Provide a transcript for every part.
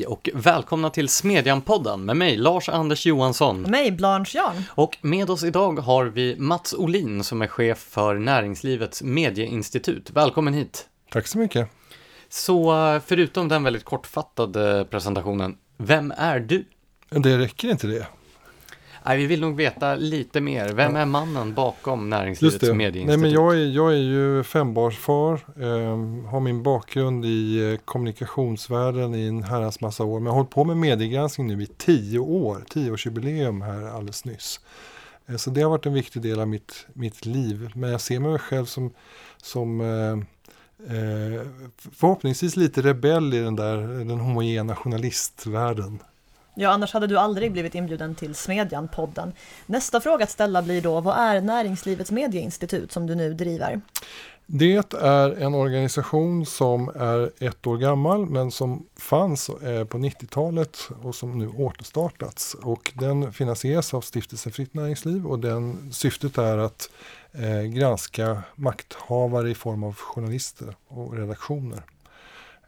Hej och välkomna till Smedjan-podden med mig Lars-Anders Johansson. Mig, Blanche Jan. Och med oss idag har vi Mats Olin som är chef för Näringslivets medieinstitut. Välkommen hit! Tack så mycket. Så eh, förutom den väldigt kortfattade presentationen, vem är du? Det räcker inte det. Nej, vi vill nog veta lite mer. Vem är mannen bakom Näringslivets Nej, medieinstitut? men jag, är, jag är ju fembarnsfar, eh, har min bakgrund i eh, kommunikationsvärlden i en herrans massa år. Men jag har hållit på med mediegranskning nu i tio år, tioårsjubileum här alldeles nyss. Eh, så det har varit en viktig del av mitt, mitt liv. Men jag ser mig själv som, som eh, eh, förhoppningsvis lite rebell i den där den homogena journalistvärlden. Ja, annars hade du aldrig blivit inbjuden till Smedjan-podden. Nästa fråga att ställa blir då, vad är Näringslivets medieinstitut som du nu driver? Det är en organisation som är ett år gammal men som fanns eh, på 90-talet och som nu återstartats. Och den finansieras av Stiftelsen Fritt Näringsliv och den, syftet är att eh, granska makthavare i form av journalister och redaktioner.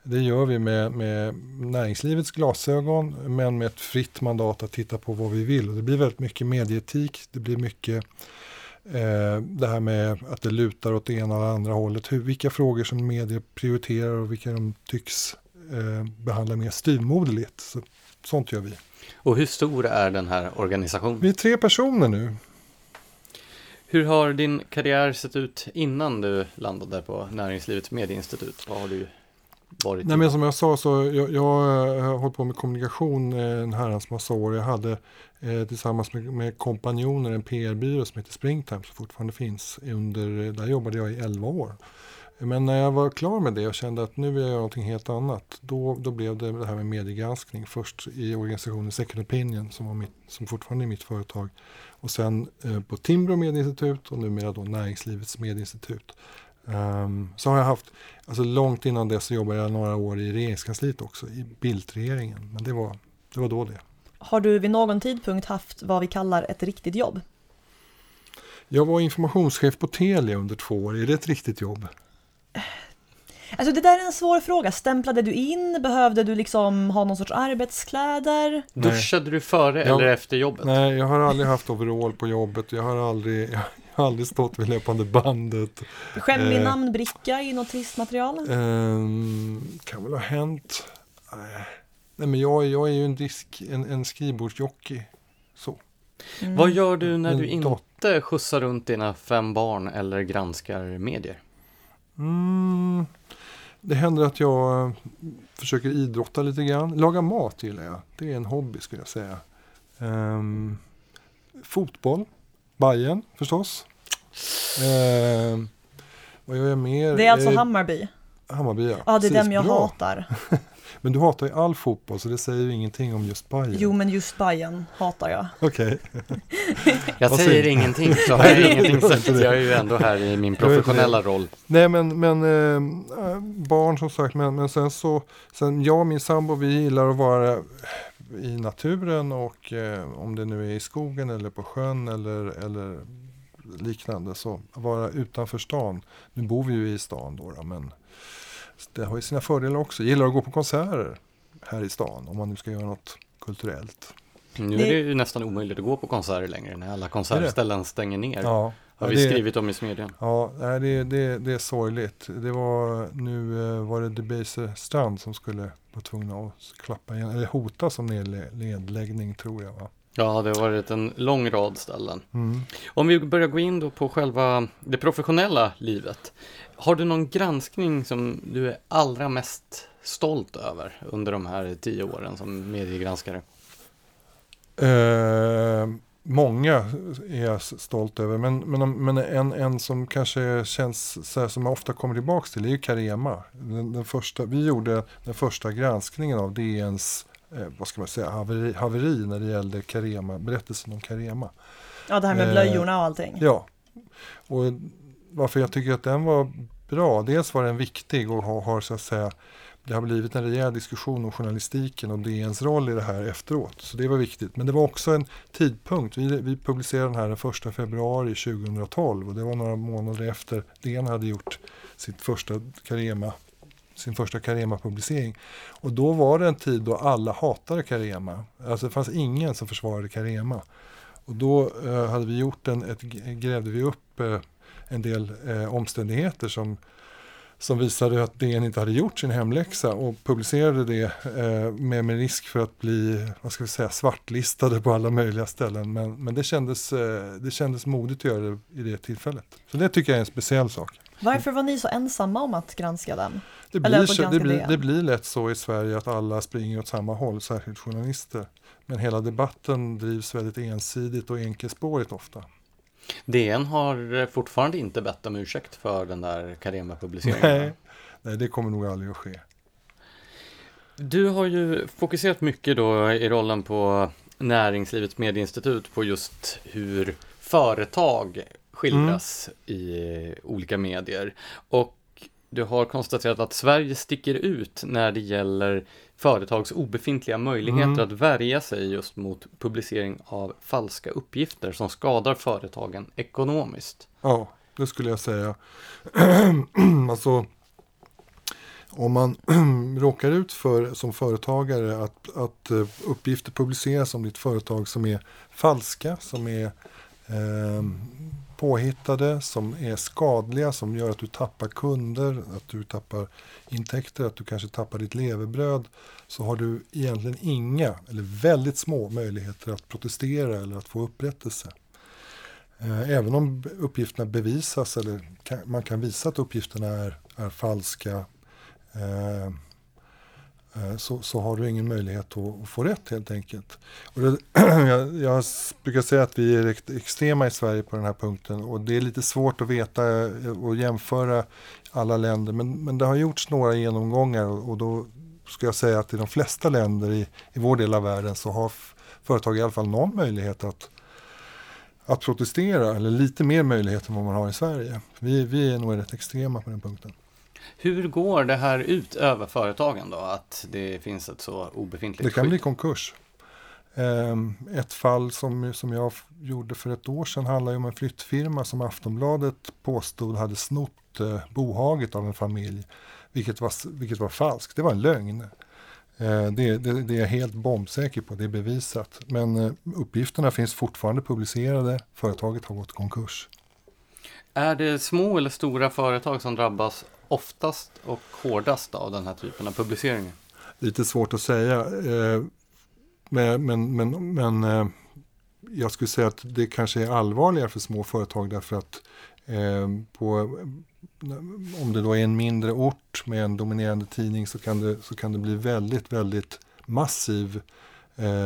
Det gör vi med, med näringslivets glasögon men med ett fritt mandat att titta på vad vi vill. Och det blir väldigt mycket medieetik, det blir mycket eh, det här med att det lutar åt det ena eller andra hållet. Hur, vilka frågor som medier prioriterar och vilka de tycks eh, behandla mer styvmoderligt. Så, sånt gör vi. Och hur stor är den här organisationen? Vi är tre personer nu. Hur har din karriär sett ut innan du landade på Näringslivets medieinstitut? Vad har du varit Nej, men som jag sa så jag, jag har hållit på med kommunikation en herrans massa år. Jag hade eh, tillsammans med, med kompanjoner en PR-byrå som heter Springtime som fortfarande finns. Under, där jobbade jag i 11 år. Men när jag var klar med det och kände att nu vill jag göra någonting helt annat. Då, då blev det det här med mediegranskning. Först i organisationen Second Opinion som, var mitt, som fortfarande är mitt företag. Och sen eh, på Timbro medieinstitut och numera då Näringslivets medieinstitut. Um, så har jag haft, alltså långt innan dess så jobbade jag några år i regeringskansliet också, i Bildtregeringen. Men det var, det var då det. Har du vid någon tidpunkt haft vad vi kallar ett riktigt jobb? Jag var informationschef på Telia under två år. Är det ett riktigt jobb? Alltså det där är en svår fråga. Stämplade du in? Behövde du liksom ha någon sorts arbetskläder? Nej. Duschade du före jag, eller efter jobbet? Nej, jag har aldrig haft overall på jobbet. Jag har aldrig, jag, har aldrig stått vid löpande bandet. Skämmig eh, namnbricka i något trist material? Eh, kan väl ha hänt. Nej, men jag, jag är ju en, disk, en, en skrivbordsjockey. Så. Mm. Vad gör du när du inte skjutsar runt dina fem barn eller granskar medier? Mm, det händer att jag försöker idrotta lite grann. Laga mat gillar jag. Det är en hobby skulle jag säga. Um, fotboll. Bajen förstås. Uh, vad gör jag mer? Det är alltså Hammarby? Hammarby ja. Ja, det är dem jag bra. hatar. Men du hatar ju all fotboll så det säger ju ingenting om just Bayern. Jo, men just Bayern hatar jag. Okej. Okay. jag säger ingenting så har jag ingenting sagt. Jag är ju ändå här i min professionella roll. Nej, men, men äh, barn som sagt, men, men sen så, sen jag och min sambo vi gillar att vara i naturen och eh, om det nu är i skogen eller på sjön eller, eller liknande så vara utanför stan. Nu bor vi ju i stan då, då men det har ju sina fördelar också. Jag gillar att gå på konserter här i stan om man nu ska göra något kulturellt. Nu är det ju nästan omöjligt att gå på konserter längre när alla konsertställen stänger ner. Ja, har vi det, skrivit om i smedjan. Ja, det, det, det är sorgligt. Det var, nu eh, var det Debaser Strand som skulle vara tvungna att klappa igen, eller hota som nedläggning tror jag. Va? Ja, det har varit en lång rad ställen. Mm. Om vi börjar gå in då på själva det professionella livet. Har du någon granskning som du är allra mest stolt över under de här tio åren som mediegranskare? Eh, många är jag stolt över, men, men, men en, en som kanske känns så här, som jag ofta kommer tillbaka till är ju Carema. Den, den första, vi gjorde den första granskningen av DNs eh, vad ska man säga, haveri, haveri när det gällde Carema, berättelsen om Carema. Ja, det här med blöjorna och allting. Eh, ja, och varför jag tycker att den var bra. Dels var den viktig och har, har så att säga det har blivit en rejäl diskussion om journalistiken och DNs roll i det här efteråt. Så det var viktigt. Men det var också en tidpunkt. Vi, vi publicerade den här den 1 februari 2012 och det var några månader efter DN hade gjort sitt första Carema sin första Carema-publicering. Och då var det en tid då alla hatade Carema. Alltså det fanns ingen som försvarade Carema. Och då eh, hade vi gjort en, ett, grävde vi upp eh, en del eh, omständigheter som, som visade att DN inte hade gjort sin hemläxa och publicerade det eh, med, med risk för att bli vad ska vi säga, svartlistade på alla möjliga ställen. Men, men det, kändes, eh, det kändes modigt att göra det i det tillfället. Så det tycker jag är en speciell sak. Varför var ni så ensamma om att granska den? Det blir, så, det, blir, det blir lätt så i Sverige att alla springer åt samma håll, särskilt journalister. Men hela debatten drivs väldigt ensidigt och enkelspårigt ofta. DN har fortfarande inte bett om ursäkt för den där Carema-publiceringen. Nej, nej, det kommer nog aldrig att ske. Du har ju fokuserat mycket då i rollen på Näringslivets medieinstitut på just hur företag skildras mm. i olika medier. Och du har konstaterat att Sverige sticker ut när det gäller företags obefintliga möjligheter mm. att värja sig just mot publicering av falska uppgifter som skadar företagen ekonomiskt. Ja, det skulle jag säga. alltså, om man råkar ut för som företagare att, att eh, uppgifter publiceras om ditt företag som är falska, som är eh, påhittade, som är skadliga, som gör att du tappar kunder, att du tappar intäkter, att du kanske tappar ditt levebröd, så har du egentligen inga, eller väldigt små möjligheter att protestera eller att få upprättelse. Eh, även om uppgifterna bevisas, eller man kan visa att uppgifterna är, är falska, Eh, Eh, så, så har du ingen möjlighet att, få rätt helt enkelt. Och det, jag, jag, brukar säga att vi är extrema i Sverige på den här punkten och det är lite svårt att veta eh, och jämföra alla länder men, men det har gjorts några genomgångar och, och då ska jag säga att i de flesta länder i, i vår del av världen så har företag i alla fall någon möjlighet att att protestera eller lite mer möjlighet än vad man har i Sverige. Vi, vi är nog rätt extrema på den punkten. Hur går det här ut över företagen då? Att det finns ett så obefintligt Det kan skydd? bli konkurs. Ehm, ett fall som, som jag gjorde för ett år sedan handlar om en flyttfirma som Aftonbladet påstod hade snott eh, bohaget av en familj. Vilket var, vilket var falskt, det var en lögn. Ehm, det, det, det, är jag helt bombsäker på, det är bevisat. Men eh, uppgifterna finns fortfarande publicerade, företaget har gått konkurs. Är det små eller stora företag som drabbas oftast och hårdast av den här typen av publiceringar? Lite svårt att säga. Eh, men, men, men, men eh, jag skulle säga att det kanske är allvarligare för små företag därför att eh, på, om det då är en mindre ort med en dominerande tidning så kan det, så kan det bli väldigt, väldigt massiv,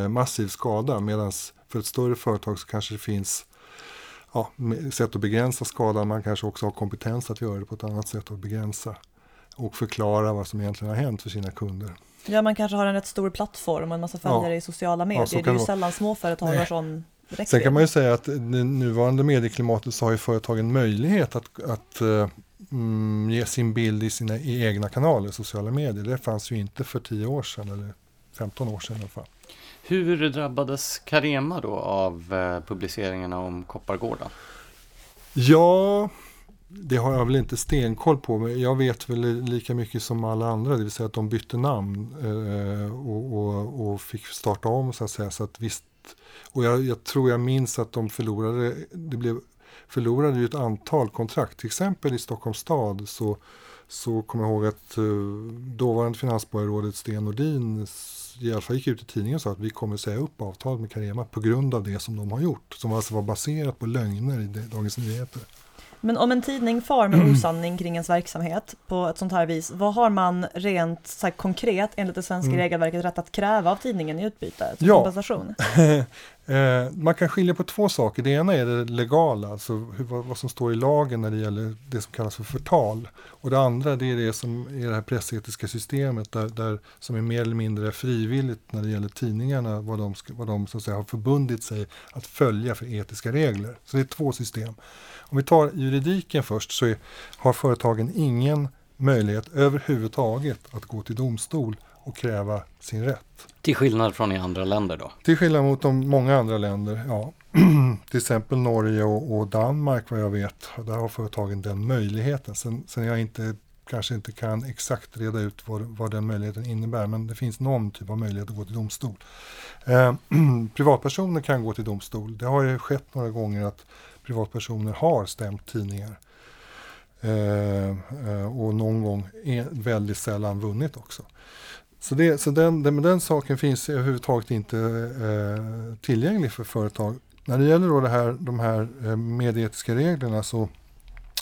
massiv skada. Medan för ett större företag så kanske det finns ja, sätt att begränsa skadan. Man kanske också har kompetens att göra det på ett annat sätt att begränsa och förklara vad som egentligen har hänt för sina kunder. Ja, man kanske har en rätt stor plattform och en massa följare ja. i sociala medier. Ja, det är ju sällan småföretag har sån räckvidd. Sen kan man ju säga att i nuvarande medieklimatet så har ju företagen möjlighet att, att mm, ge sin bild i sina i egna kanaler, sociala medier. Det fanns ju inte för 10 år sedan eller 15 år sedan i alla fall. Hur drabbades Carema då av eh, publiceringarna om Koppargården? Ja, det har jag väl inte stenkoll på, men jag vet väl lika mycket som alla andra, det vill säga att de bytte namn eh, och, och, och, fick starta om så att säga. Så att visst, och jag, jag, tror jag minns att de förlorade, det blev, förlorade ju ett antal kontrakt, till exempel i Stockholms stad så, så kommer jag ihåg att eh, dåvarande finansborgarrådet Sten Nordin i alla fall gick ut i tidningen och sa att vi kommer säga upp avtalet med Carema på grund av det som de har gjort. Som alltså var baserat på lögner i Dagens Nyheter. Men om en tidning far med osanning kring ens verksamhet på ett sånt här vis, vad har man rent så konkret enligt det svenska mm. regelverket rätt att kräva av tidningen i utbyte? Som ja. kompensation? Eh, man kan skilja på två saker. Det ena är det legala, alltså hur, vad, som står i lagen när det gäller det som kallas för förtal. Och det andra det är det som är det här pressetiska systemet där, där, som är mer eller mindre frivilligt när det gäller tidningarna, vad de, vad de så att säga, har förbundit sig att följa för etiska regler. Så det är två system. Om vi tar juridiken först så är, har företagen ingen möjlighet överhuvudtaget att gå till domstol och kräva sin rätt. Till skillnad från i andra länder då? Till skillnad mot de många andra länder, ja. Till exempel Norge och, och, Danmark vad jag vet, där har företagen den möjligheten. Sen, sen jag inte kanske inte kan exakt reda ut vad, vad den möjligheten innebär, men det finns någon typ av möjlighet att gå till domstol. Eh, privatpersoner kan gå till domstol. Det har ju skett några gånger att privatpersoner har stämt tidningar. Eh, eh, och någon gång väldigt sällan vunnit också. Så, det, så den, den, den saken finns överhuvudtaget inte eh, tillgänglig för företag. När det gäller då det här, de här eh, medieetiska reglerna så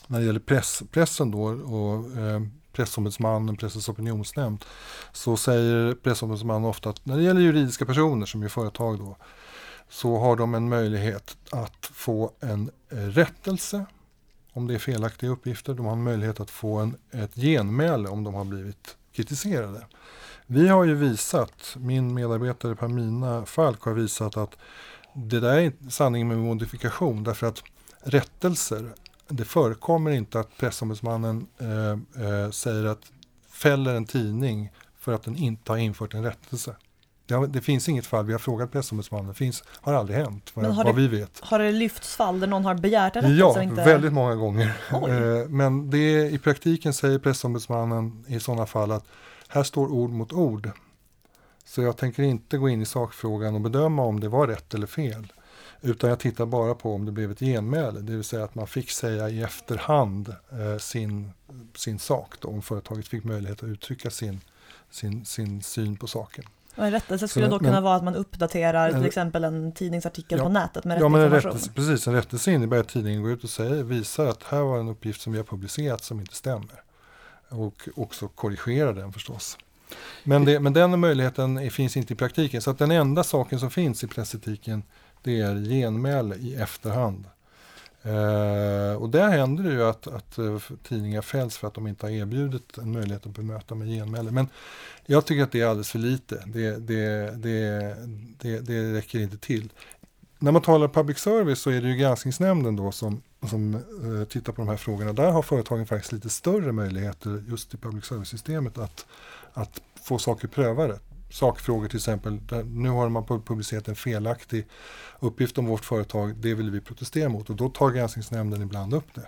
när det gäller press, pressen då och eh, pressombudsmannen, Pressens opinionsnämnd, så säger pressombudsmannen ofta att när det gäller juridiska personer som är företag då, så har de en möjlighet att få en eh, rättelse om det är felaktiga uppgifter. De har en möjlighet att få en, ett genmäle om de har blivit kritiserade. Vi har ju visat, min medarbetare Pamina Falk har visat att det där är sanning med modifikation därför att rättelser, det förekommer inte att pressombudsmannen eh, eh, säger att fäller en tidning för att den inte har infört en rättelse. Det, det, finns inget fall, vi har frågat pressombudsmannen, det finns, har aldrig hänt vad, vad det, vi vet. Har det lyfts fall där någon har begärt en rättelse? Ja, inte... väldigt många gånger. Eh, men det, i praktiken säger pressombudsmannen i sådana fall att här står ord mot ord. Så jag tänker inte gå in i sakfrågan och bedöma om det var rätt eller fel. Utan jag tittar bara på om det blev ett genmäle, det vill säga att man fick säga i efterhand eh, sin, sin sak, då, om företaget fick möjlighet att uttrycka sin, sin, sin syn på saken. Och en rättelse skulle så, då kunna men, vara att man uppdaterar till exempel en tidningsartikel ja, på nätet med rätt ja, men en rättelse, precis, en rättelse innebär att tidningen går ut och säger, visar att här var en uppgift som vi har publicerat som inte stämmer. Och också korrigera den förstås. Men, det, men den möjligheten finns inte i praktiken. Så att den enda saken som finns i pressetiken det är genmäle i efterhand. Eh, och där händer det ju att, att eh, tidningar fälls för att de inte har erbjudit en möjlighet att bemöta med genmäle. Men jag tycker att det är alldeles för lite. Det, det, det, det, det räcker inte till. När man talar public service så är det ju granskningsnämnden då som, som eh, tittar på de här frågorna. Där har företagen faktiskt lite större möjligheter just i public service-systemet att, att få saker prövade. Sakfrågor till exempel, nu har man publicerat en felaktig uppgift om vårt företag, det vill vi protestera mot och då tar granskningsnämnden ibland upp det.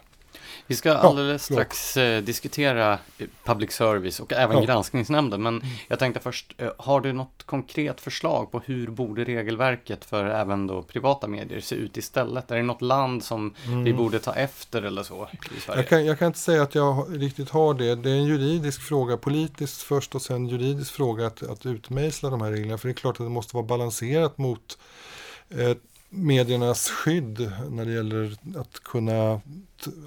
Vi ska alldeles ja, strax eh, diskutera eh, public service och även ja. granskningsnämnden. Men mm. jag tänkte först, eh, har du något konkret förslag på hur borde regelverket för även då privata medier se ut istället? Är det något land som mm. vi borde ta efter eller så? Jag kan, jag kan, inte säga att jag riktigt har det. Det är en juridisk fråga, politiskt först och sen juridisk fråga att, att utmejsla de här reglerna. För det är klart att det måste vara balanserat mot eh, mediernas skydd när det gäller att kunna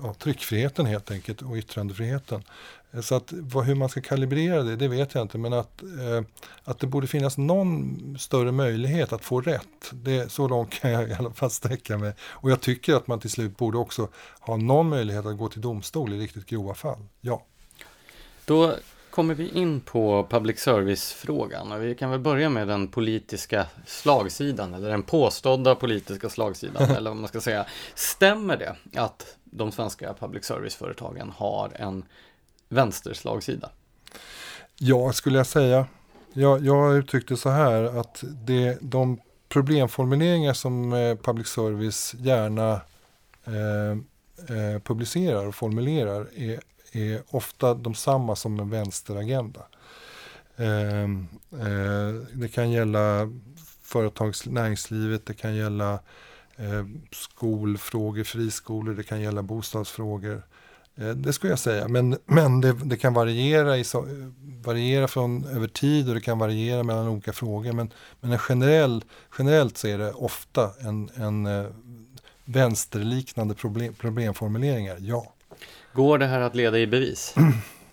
ja, tryckfriheten helt enkelt och yttrandefriheten. Eh, så att vad, hur man ska kalibrera det, det vet jag inte. Men att, eh, att det borde finnas någon större möjlighet att få rätt. Det, så långt kan jag i alla fall sträcka mig. Och jag tycker att man till slut borde också ha någon möjlighet att gå till domstol i riktigt grova fall. Ja. Då kommer vi in på public service-frågan och vi kan väl börja med den politiska slagsidan eller den påstådda politiska slagsidan eller vad man ska säga. Stämmer det att de svenska public service-företagen har en vänsterslagsida? Ja, skulle jag säga. Jag, jag uttryckte så här att det, de problemformuleringar som eh, public service gärna eh, eh, publicerar och formulerar är är ofta de samma som en vänsteragenda. Eh, eh, det kan gälla företags, näringslivet, det kan gälla eh, skolfrågor, friskolor, det kan gälla bostadsfrågor. Eh, det skulle jag säga, men, men det, det, kan variera, i, variera från över tid och det kan variera mellan olika frågor. Men, men en generell, generellt så är det ofta en, en eh, vänsterliknande problem, problemformuleringar, ja. Går det här att leda i bevis?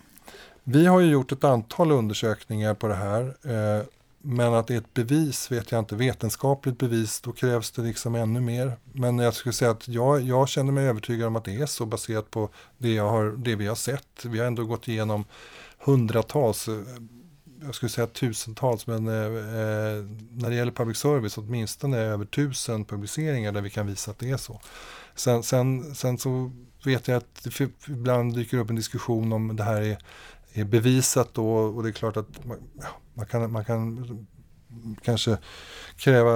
Vi har ju gjort ett antal undersökningar på det här. Eh, men att det är ett bevis vet jag inte. Vetenskapligt bevis, då krävs det liksom ännu mer. Men jag skulle säga att jag, jag känner mig övertygad om att det är så baserat på det, jag har, det vi har sett. Vi har ändå gått igenom hundratals, eh, jag skulle säga tusentals, men eh, eh, när det gäller public service åtminstone över tusen publiceringar där vi kan visa att det är så. Sen, sen, sen så vet jag att det ibland dyker upp en diskussion om det här är, är bevisat då och det är klart att man, ja, man kan, man kan kanske kräva,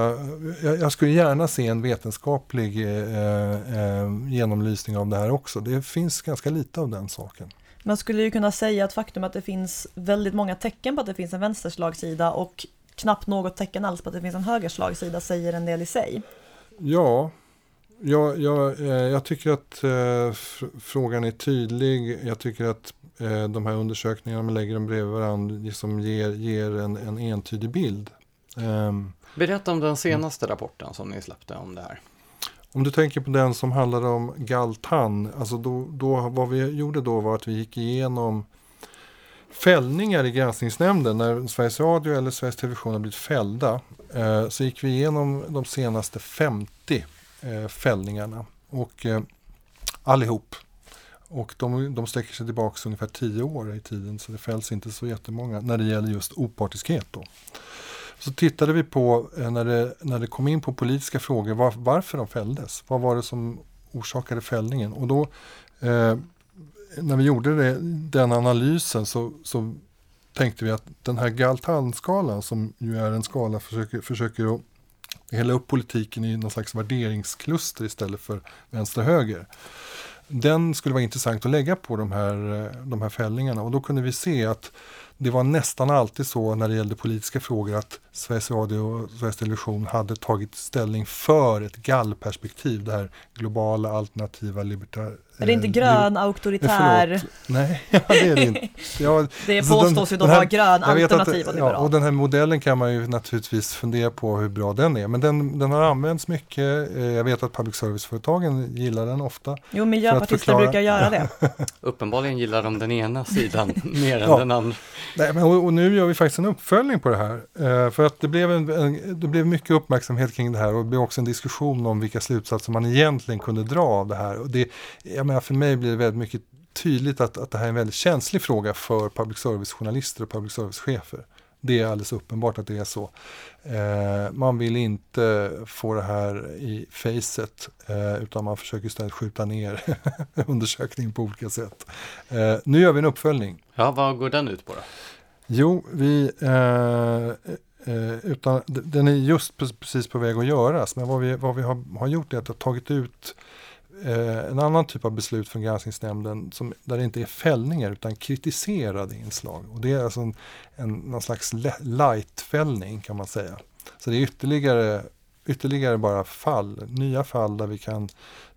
jag, jag, skulle gärna se en vetenskaplig eh, eh, genomlysning av det här också. Det finns ganska lite av den saken. Man skulle ju kunna säga att faktum att det finns väldigt många tecken på att det finns en vänsterslagsida och knappt något tecken alls på att det finns en högerslagsida säger en del i sig. Ja, jag, jag, eh, jag tycker att eh, frågan är tydlig. Jag tycker att eh, de här undersökningarna, man lägger dem bredvid varandra, liksom ger, ger en, en entydig bild. Um, Berätta om den senaste rapporten som ni släppte om det här. Om du tänker på den som handlade om Galtan, alltså då, då, vad vi gjorde då var att vi gick igenom fällningar i granskningsnämnden när Sveriges Radio eller Sveriges Television har blivit fällda. Eh, så gick vi igenom de senaste 50 eh, fällningarna och eh, allihop. Och de, de sträcker sig tillbaka ungefär 10 år i tiden så det fälls inte så jättemånga när det gäller just opartiskhet. Då. Så tittade vi på eh, när det, när det kom in på politiska frågor var, varför de fälldes. Vad var det som orsakade fällningen? Och då eh, när vi gjorde det, den analysen så, så tänkte vi att den här Galtan-skalan som ju är en skala försöker, försöker att hälla upp politiken i någon slags värderingskluster istället för vänster-höger. Den skulle vara intressant att lägga på de här, eh, de här fällningarna och då kunde vi se att det var nästan alltid så när det gällde politiska frågor att Sveriges Radio och Sveriges Television hade tagit ställning för ett gallperspektiv, det här globala alternativa libertar är det inte eh, grön auktoritär? Eh, Nej, ja, det är det inte. Ja, det påstås ju då vara grön alternativ och liberal. Ja, och den här modellen kan man ju naturligtvis fundera på hur bra den är. Men den, den har använts mycket. Eh, jag vet att public service-företagen gillar den ofta. Jo, miljöpartister brukar göra det. Uppenbarligen gillar de den ena sidan mer än ja. den andra. Nej, men, och, och, nu gör vi faktiskt en uppföljning på det här. För att det blev, en, en, det blev mycket uppmärksamhet kring det här och det blev också en diskussion om vilka slutsatser man egentligen kunde dra av det här. Och det, jag menar, för mig blir det väldigt mycket tydligt att, att det här är en väldigt känslig fråga för public service-journalister och public service-chefer. Det är alldeles uppenbart att det är så. Eh, man vill inte få det här i facet eh, utan man försöker istället skjuta ner undersökningen på olika sätt. Eh, nu gör vi en uppföljning. Ja, vad går den ut på då? Jo, vi, eh, Eh, utan, den är just precis på väg att göras men vad vi, vad vi har, har gjort är att ha tagit ut eh, en annan typ av beslut från granskningsnämnden som, där det inte är fällningar utan kritiserade inslag. Och det är alltså en, en, någon slags light-fällning kan man säga. Så det är ytterligare, ytterligare bara fall, nya fall där vi kan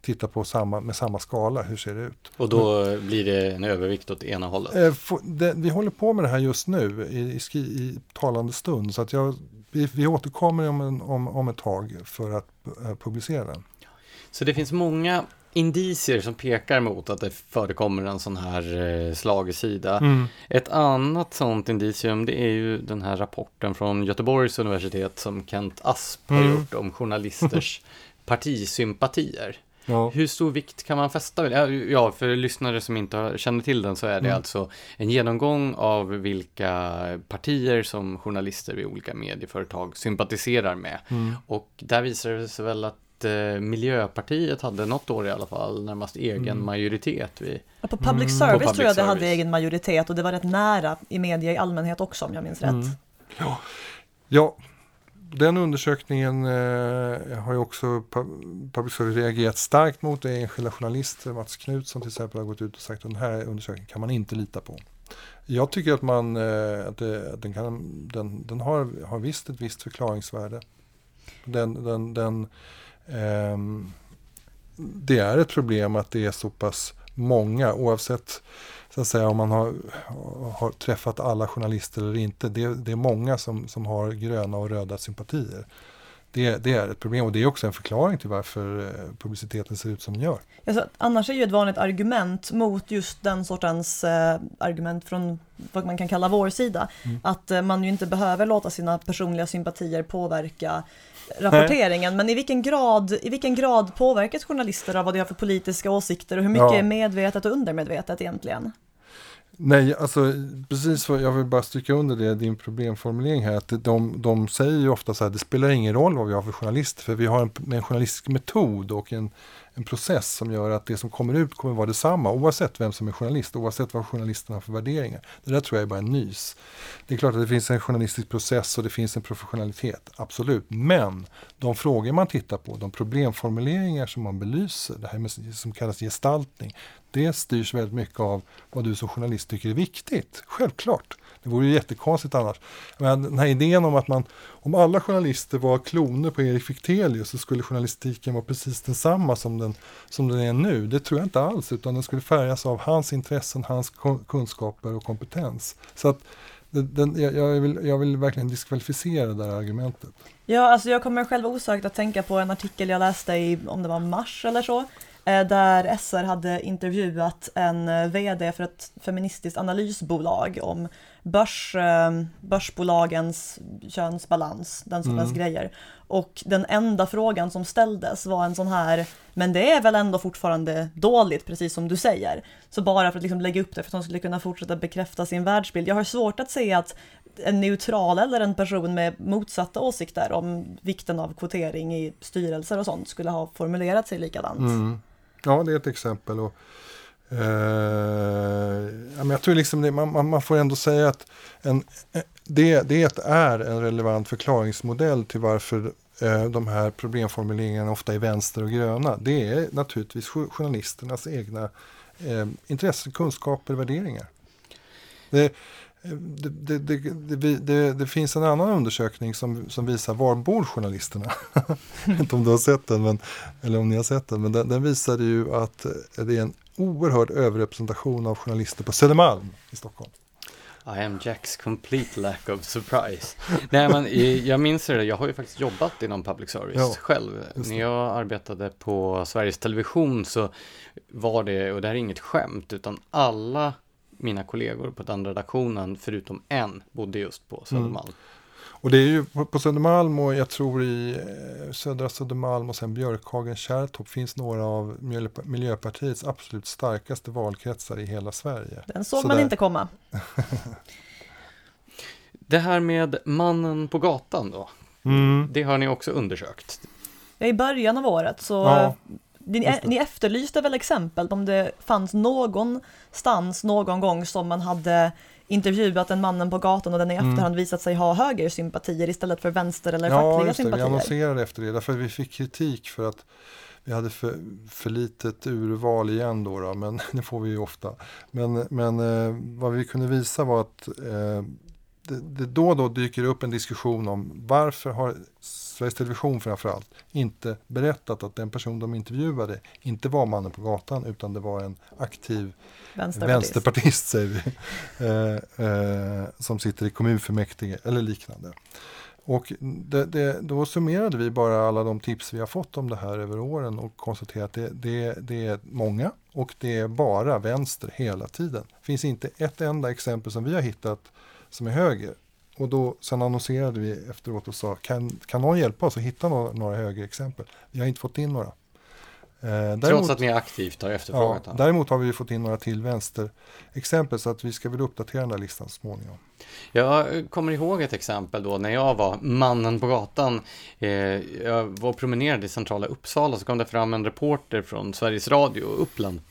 titta på samma, med samma skala, hur ser det ut? Och då Men, blir det en övervikt åt ena hållet? Eh, for, det, vi håller på med det här just nu i, i, i talande stund så att jag, vi, vi återkommer om, en, om, om ett tag för att uh, publicera den. Så det finns många indicier som pekar mot att det förekommer en sån här eh, slagsida. Mm. Ett annat sånt indicium det är ju den här rapporten från Göteborgs universitet som Kent Asp har mm. gjort om journalisters partisympatier. Ja. Hur stor vikt kan man fästa vid Ja, för lyssnare som inte känner till den så är det mm. alltså en genomgång av vilka partier som journalister vid olika medieföretag sympatiserar med. Mm. Och där visar det sig väl att eh, Miljöpartiet hade något år i alla fall närmast egen mm. majoritet. Vid, ja, på public service mm. på public tror jag det hade egen majoritet och det var rätt nära i media i allmänhet också om jag minns mm. rätt. Ja. ja, den undersökningen eh, har ju också public service reagerat starkt mot. Det är enskilda journalister, Mats Knutsson till exempel har gått ut och sagt att den här undersökningen kan man inte lita på. Jag tycker att, man, eh, att, det, att den, kan, den, den har, har visst ett visst förklaringsvärde. Den, den, den, Ehm, det är ett problem att det är så pass många oavsett så att säga, om man har, har träffat alla journalister eller inte. Det, det, är många som, som har gröna och röda sympatier. Det, det, är ett problem och det är också en förklaring till varför eh, publiciteten ser ut som den gör. Alltså, annars är ju ett vanligt argument mot just den sortens eh, argument från vad man kan kalla vår sida, mm. att eh, man ju inte behöver låta sina personliga sympatier påverka rapporteringen, men i vilken, grad, i vilken grad påverkas journalister av vad de har för politiska åsikter och hur mycket ja. är medvetet och undermedvetet egentligen? Nej, alltså precis jag vill bara stryka under det, din problemformulering här, att de, de säger ju ofta så här, det spelar ingen roll vad vi har för journalister, för vi har en, en journalistisk metod och en, en process som gör att det som kommer ut kommer vara detsamma oavsett vem som är journalist, oavsett vad journalisterna har för värderingar. Det där tror jag är bara en nys. Det är klart att det finns en journalistisk process och det finns en professionalitet, absolut. Men de frågor man tittar på, de problemformuleringar som man belyser, det här med, som kallas gestaltning, det styrs väldigt mycket av vad du som journalist tycker är viktigt. Självklart. Det vore ju jättekonstigt annars. Men den här idén om att man, om alla journalister var kloner på Erik Fichtelius så skulle journalistiken vara precis densamma som den, som den är nu. Det tror jag inte alls, utan den skulle färgas av hans intressen, hans kunskaper och kompetens. Så att den, jag, vill, jag vill verkligen diskvalificera det där argumentet. Ja, alltså jag kommer själv osökt att tänka på en artikel jag läste i, om det var mars eller så, eh, där SR hade intervjuat en eh, VD för ett feministiskt analysbolag om börs, eh, börsbolagens könsbalans, den sortens mm. grejer. Och den enda frågan som ställdes var en sån här, men det är väl ändå fortfarande dåligt, precis som du säger. Så bara för att liksom lägga upp det för att de skulle kunna fortsätta bekräfta sin världsbild. Jag har svårt att se att en neutral eller en person med motsatta åsikter om vikten av kvotering i styrelser och sånt skulle ha formulerat sig likadant. Mm. Ja, det är ett exempel. Och, eh, jag tror liksom det, man, man, får ändå säga att en, eh, det, det är en relevant förklaringsmodell till varför eh, de här problemformuleringarna ofta är vänster och gröna. Det är naturligtvis journalisternas egna eh, intressen, kunskaper, värderingar. Det, eh, det, det, det, det, finns en annan undersökning som, som visar var bor journalisterna. inte om du har sett den, men, eller om ni har sett den, men den, den visade ju att det är en oerhörd överrepresentation av journalister på Södermalm i Stockholm. I am Jacks complete lack of surprise. Nej, men jag minns det, jag har ju faktiskt jobbat inom public service ja, själv. När jag arbetade på Sveriges Television så var det, och det här är inget skämt, utan alla mina kollegor på den redaktionen, förutom en, bodde just på Södermalm. Mm. Och det är ju på, på Södermalm och jag tror i eh, södra Södermalm och sen Björkhagen, Kärrtorp finns några av Miljöpartiets absolut starkaste valkretsar i hela Sverige. Den såg Så man där... inte komma. det här med mannen på gatan då, mm. det har ni också undersökt? Ja, i början av året så ja. Ni, ni efterlyste väl exempel om det fanns någonstans någon gång som man hade intervjuat en mannen på gatan och den i mm. efterhand visat sig ha högersympatier istället för vänster eller ja, fackliga just det. sympatier. Vi annonserade efter det, därför vi fick kritik för att vi hade för, för litet urval igen då, då men det får vi ju ofta. Men, men eh, vad vi kunde visa var att eh, det, det då och då dyker upp en diskussion om varför har Sveriges Television framförallt inte berättat att den person de intervjuade inte var mannen på gatan utan det var en aktiv vänsterpartist, vänsterpartist säger vi, eh, eh, som sitter i kommunfullmäktige eller liknande. Och det, det, då summerade vi bara alla de tips vi har fått om det här över åren och konstaterade att det, det, det är många och det är bara vänster hela tiden. Det finns inte ett enda exempel som vi har hittat som är höger. Och då, sen annonserade vi efteråt och sa, kan, kan någon hjälpa oss att hitta några, några högerexempel? Vi har inte fått in några. Eh, däremot, Trots att ni aktivt har efterfrågat ja, Däremot har vi fått in några till vänsterexempel så att vi ska väl uppdatera den där listan småningom. Jag kommer ihåg ett exempel då när jag var mannen på gatan. Eh, jag var och promenerade i centrala Uppsala så kom det fram en reporter från Sveriges Radio Uppland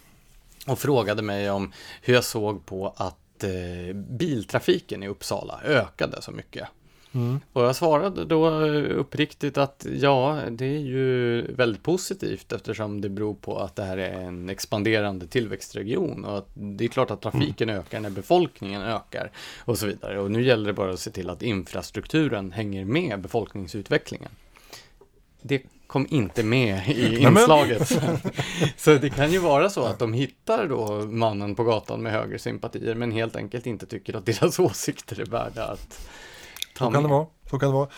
och frågade mig om hur jag såg på att eh, biltrafiken i Uppsala ökade så mycket. Mm. Och jag svarade då uppriktigt att ja, det är ju väldigt positivt eftersom det beror på att det här är en expanderande tillväxtregion och att det är klart att trafiken mm. ökar när befolkningen ökar och så vidare. Och nu gäller det bara att se till att infrastrukturen hänger med befolkningsutvecklingen. Det kom inte med i inslaget. så det kan ju vara så att de hittar då mannen på gatan med högersympatier men helt enkelt inte tycker att deras åsikter är värda att ta så med. Kan det vara. Så kan det vara.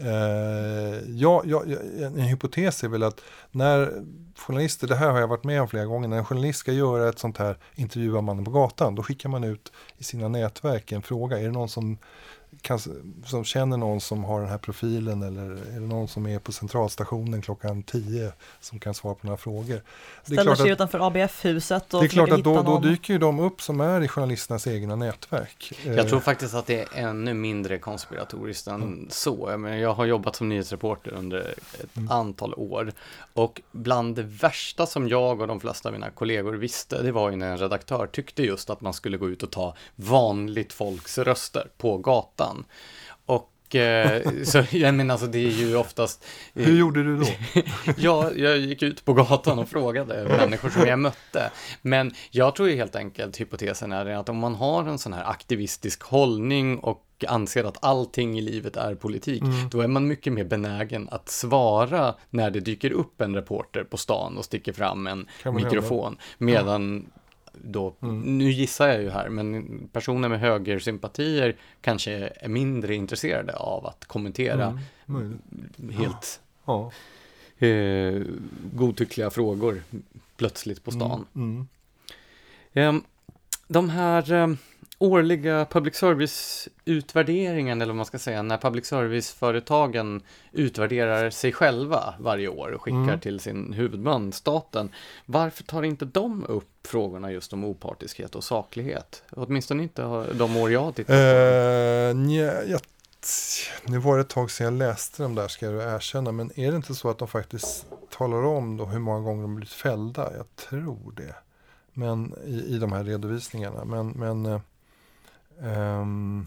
Uh, ja, ja, en hypotes är väl att när journalister, det här har jag varit med om flera gånger, när en journalist ska göra ett sånt här intervju av mannen på gatan, då skickar man ut i sina nätverk en fråga, är det någon som kan, som känner någon som har den här profilen eller är det någon som är på centralstationen klockan 10 som kan svara på några frågor. Ställer sig att, utanför ABF-huset och Det är klart att då, då dyker ju de upp som är i journalisternas egna nätverk. Jag tror faktiskt att det är ännu mindre konspiratoriskt än mm. så. Jag, menar, jag har jobbat som nyhetsreporter under ett mm. antal år och bland det värsta som jag och de flesta av mina kollegor visste, det var ju när en redaktör tyckte just att man skulle gå ut och ta vanligt folks röster på gatan. Och eh, så, jag menar alltså det är ju oftast... Hur gjorde du då? ja, jag gick ut på gatan och frågade människor som jag mötte. Men jag tror ju helt enkelt, hypotesen är att om man har en sån här aktivistisk hållning och anser att allting i livet är politik, mm. då är man mycket mer benägen att svara när det dyker upp en reporter på stan och sticker fram en mikrofon. Medan då, mm. nu gissar jag ju här, men personer med högersympatier kanske är mindre intresserade av att kommentera mm. helt ja. eh, godtyckliga frågor plötsligt på stan. Eh, de här eh, årliga public service-utvärderingen, eller vad man ska säga, när public service-företagen utvärderar sig själva varje år och skickar mm. till sin huvudman, staten. Varför tar inte de upp frågorna just om opartiskhet och saklighet? Åtminstone inte de år jag tittat på. Uh, nja, jag, nu var det ett tag sedan jag läste dem där, ska jag erkänna, men är det inte så att de faktiskt talar om då hur många gånger de blivit fällda? Jag tror det. Men i, i de här redovisningarna. Men, men eh, Um,